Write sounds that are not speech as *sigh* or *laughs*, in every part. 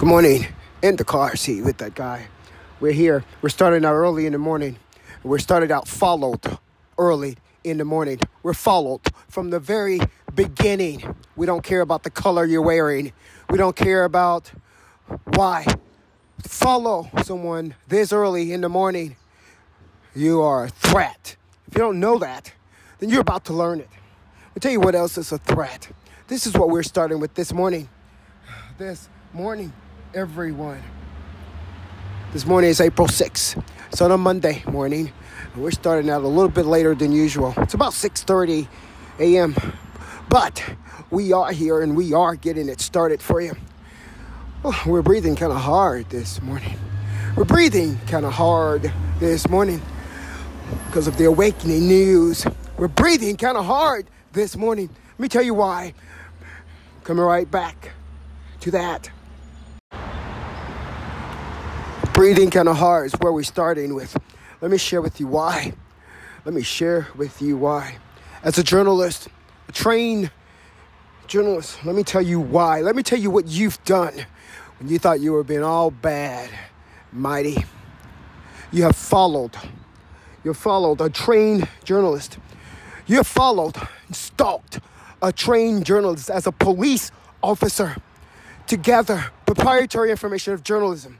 Good morning. In the car seat with that guy. We're here. We're starting out early in the morning. We're started out followed early in the morning. We're followed from the very beginning. We don't care about the color you're wearing. We don't care about why. Follow someone this early in the morning. You are a threat. If you don't know that, then you're about to learn it. I'll tell you what else is a threat. This is what we're starting with this morning. This morning everyone. This morning is April 6th. It's on a Monday morning. We're starting out a little bit later than usual. It's about 6:30 a.m. But we are here and we are getting it started for you. Oh, we're breathing kind of hard this morning. We're breathing kind of hard this morning because of the awakening news. We're breathing kind of hard this morning. Let me tell you why. Coming right back to that breathing kind of hard is where we're starting with. Let me share with you why. Let me share with you why. As a journalist, a trained journalist, let me tell you why. Let me tell you what you've done when you thought you were being all bad, mighty. You have followed. You have followed a trained journalist. You have followed stalked a trained journalist as a police officer to gather proprietary information of journalism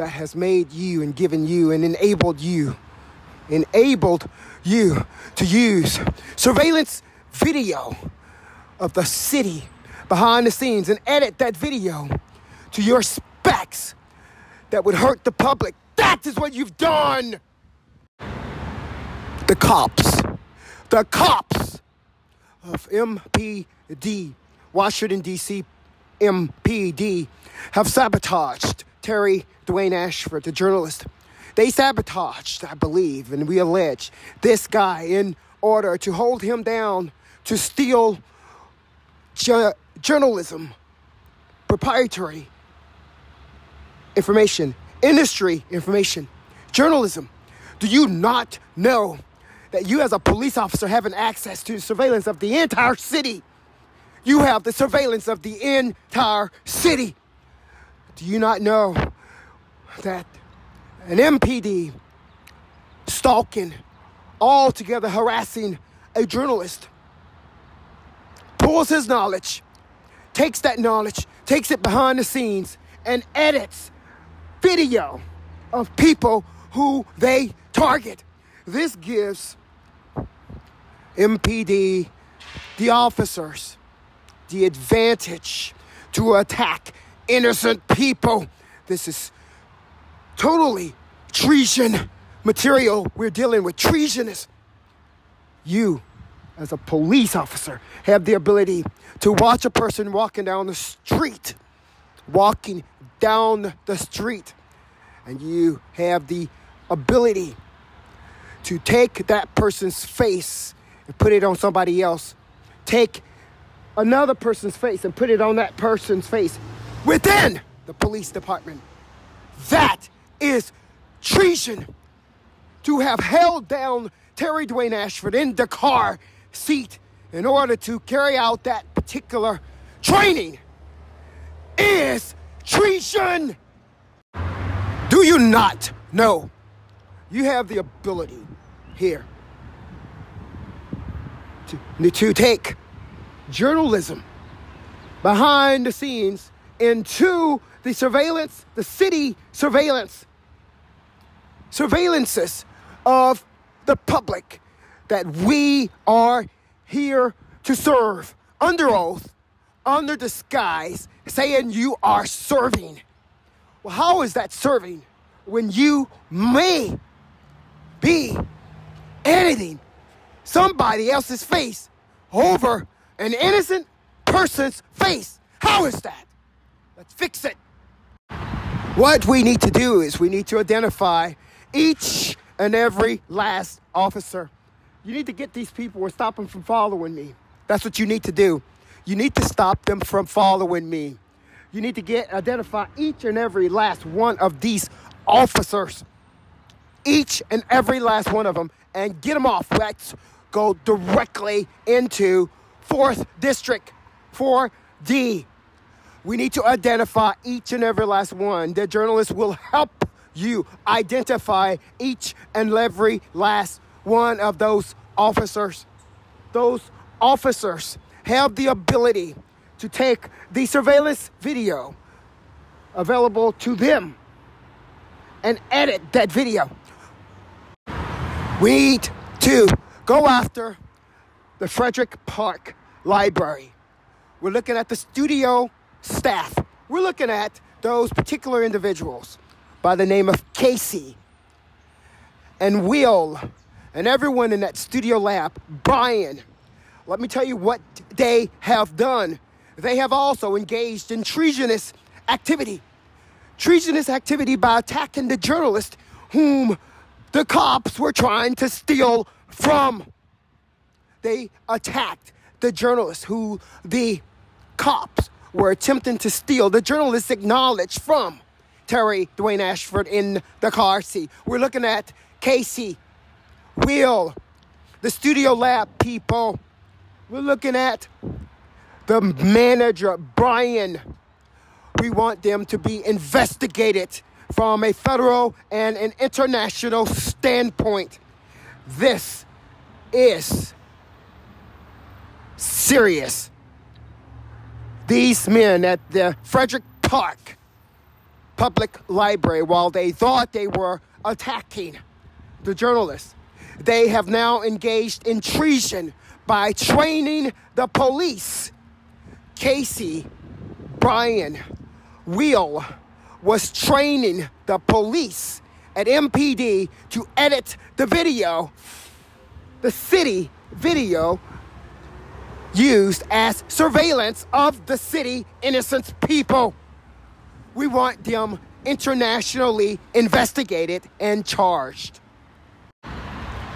that has made you and given you and enabled you, enabled you to use surveillance video of the city behind the scenes and edit that video to your specs that would hurt the public. That is what you've done. The cops, the cops of MPD, Washington, D.C. MPD, have sabotaged Terry Dwayne Ashford, the journalist. They sabotaged, I believe, and we allege this guy in order to hold him down to steal ju- journalism, proprietary information, industry information, journalism. Do you not know that you, as a police officer, having access to surveillance of the entire city? You have the surveillance of the entire city. Do you not know that an MPD stalking, altogether harassing a journalist pulls his knowledge, takes that knowledge, takes it behind the scenes, and edits video of people who they target. This gives MPD, the officers, the advantage to attack innocent people. This is totally treason material we're dealing with. Treasonous. You, as a police officer, have the ability to watch a person walking down the street, walking down the street, and you have the ability to take that person's face and put it on somebody else. Take another person's face and put it on that person's face within the police department. That is treason. To have held down Terry Dwayne Ashford in the car seat in order to carry out that particular training is treason. Do you not know? You have the ability here to, to take journalism behind the scenes into the surveillance, the city surveillance, surveillances of the public that we are here to serve under oath, under disguise, saying you are serving. Well, how is that serving when you may be editing somebody else's face over an innocent person's face? How is that? Let's fix it. What we need to do is we need to identify each and every last officer. You need to get these people or stop them from following me. That's what you need to do. You need to stop them from following me. You need to get identify each and every last one of these officers. Each and every last one of them and get them off. Let's go directly into 4th District 4D We need to identify each and every last one. The journalist will help you identify each and every last one of those officers. Those officers have the ability to take the surveillance video available to them and edit that video. We need to go after the Frederick Park Library. We're looking at the studio staff. We're looking at those particular individuals by the name of Casey and Will and everyone in that studio lab, Brian. Let me tell you what they have done. They have also engaged in treasonous activity. Treasonous activity by attacking the journalist whom the cops were trying to steal from. They attacked the journalist who the cops were attempting to steal. The journalist acknowledged from Terry Dwayne Ashford in the car seat. We're looking at Casey, Will, the studio lab people. We're looking at the manager, Brian. We want them to be investigated from a federal and an international standpoint. This is serious. These men at the Frederick Park Public Library, while they thought they were attacking the journalists, they have now engaged in treason by training the police. Casey, Brian, Will was training the police at MPD to edit the video, the city video used as surveillance of the city innocent people. We want them internationally investigated and charged.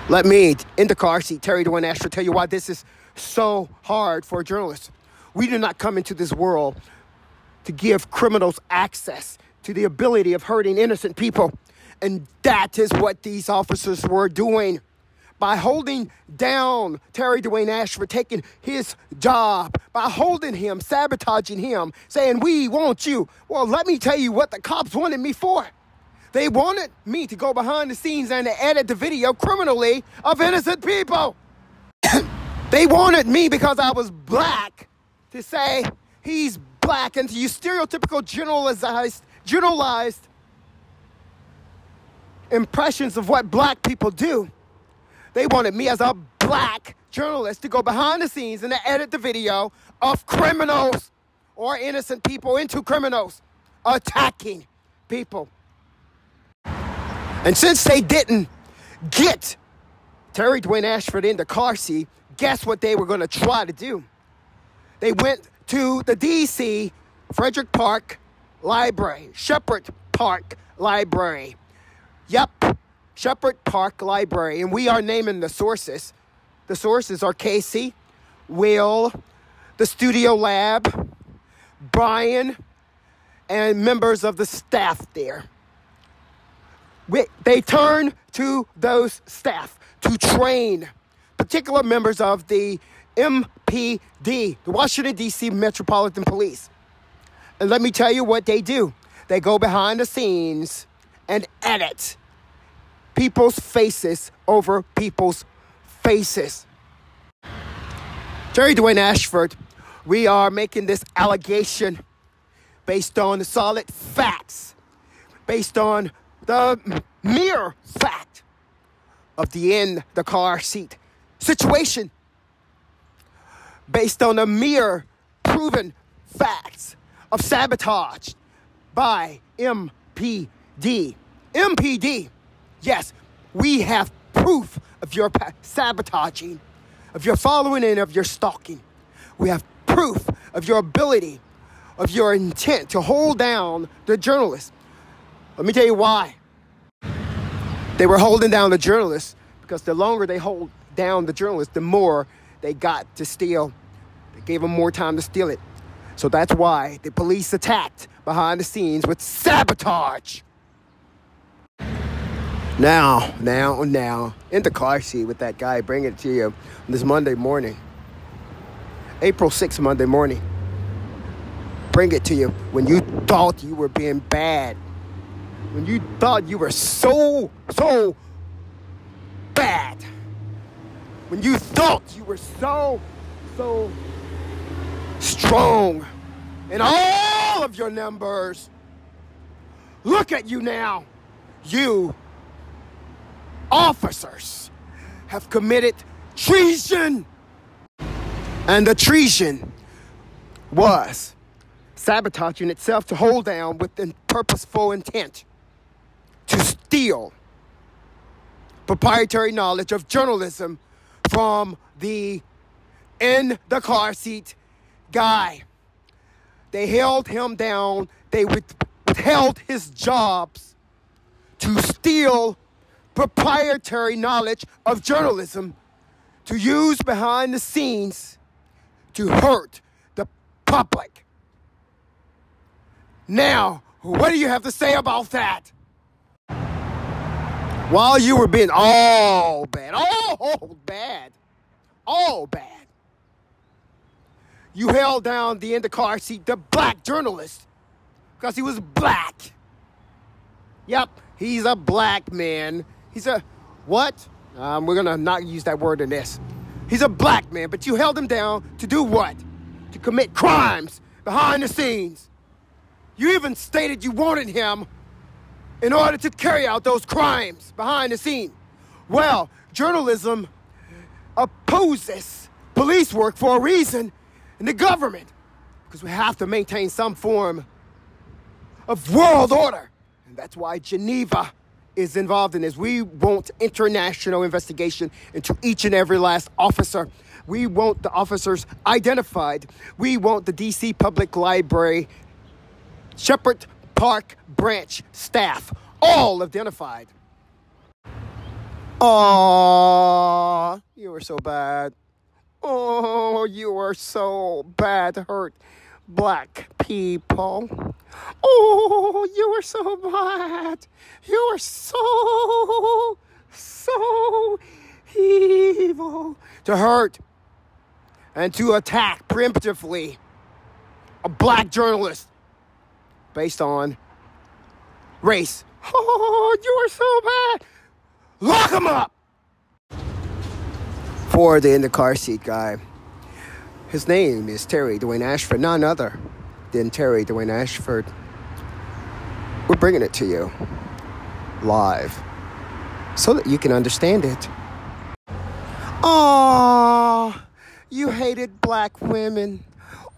Let me, in the car seat, Terry Dwayne Ashford, tell you why this is so hard for journalists. We do not come into this world to give criminals access to the ability of hurting innocent people. And that is what these officers were doing by holding down Terry Dwayne Ashford, taking his job, by holding him, sabotaging him, saying, We want you. Well, let me tell you what the cops wanted me for. They wanted me to go behind the scenes and to edit the video criminally of innocent people. *coughs* they wanted me because I was black to say he's black and to use stereotypical generalized generalized impressions of what black people do. They wanted me as a black journalist to go behind the scenes and to edit the video of criminals or innocent people into criminals attacking people. And since they didn't get Terry Dwayne Ashford in the car seat, guess what they were going to try to do? They went to the DC Frederick Park Library, Shepherd Park Library. Yep, Shepherd Park Library, and we are naming the sources. The sources are Casey, Will, the Studio Lab, Brian, and members of the staff there. We, they turn to those staff to train particular members of the MPD, the Washington, D.C. Metropolitan Police. And let me tell you what they do they go behind the scenes and edit people's faces over people's faces. Terry Dwayne Ashford, we are making this allegation based on the solid facts, based on the mere fact of the in the car seat situation, based on the mere proven facts of sabotage by MPD. MPD Yes, we have proof of your sabotaging, of your following, and of your stalking. We have proof of your ability, of your intent to hold down the journalist. Let me tell you why. They were holding down the journalist because the longer they hold down the journalist, the more they got to steal. They gave them more time to steal it. So that's why the police attacked behind the scenes with sabotage. Now, now, now, in the car seat with that guy, bring it to you this Monday morning. April 6th, Monday morning. bring it to you when you thought you were being bad. When you thought you were so, so bad. When you thought you were so, so strong in all of your numbers. Look at you now. You officers have committed treason. And the treason was sabotaging itself to hold down with purposeful intent to steal proprietary knowledge of journalism from the in the car seat guy. They held him down, they withheld his jobs to steal proprietary knowledge of journalism to use behind the scenes to hurt the public. Now, what do you have to say about that? While you were being all bad, all bad, all bad, you held down the end of car seat the black journalist because he was black. Yep, he's a black man. He's a what? Um, we're gonna not use that word in this. He's a black man, but you held him down to do what? To commit crimes behind the scenes. You even stated you wanted him in order to carry out those crimes behind the scene. Well, journalism opposes police work for a reason in the government because we have to maintain some form of world order. And that's why Geneva is involved in this. We want international investigation into each and every last officer. We want the officers identified. We want the DC Public Library, Shepherd Park branch staff all identified. Oh, you were so bad. Oh, you were so bad hurt black people. Oh, you were so bad. You were so, so evil to hurt and to attack preemptively a black journalist based on race. Oh, you are so bad. Lock him up. For the in the car seat guy. His name is Terry Dwayne Ashford, none other than Terry Dwayne Ashford. We're bringing it to you live so that you can understand it. Oh, you hated black women.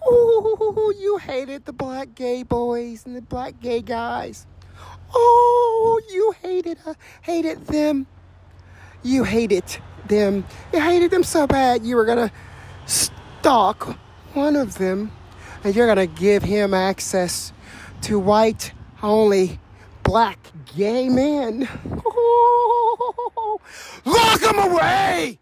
Oh, you hated the black gay boys and the black gay guys. Oh, you hated uh, hated them. You hated them. You hated them so bad you were gonna stalk one of them and you're going to give him access to white only black gay men. *laughs* Lock him away!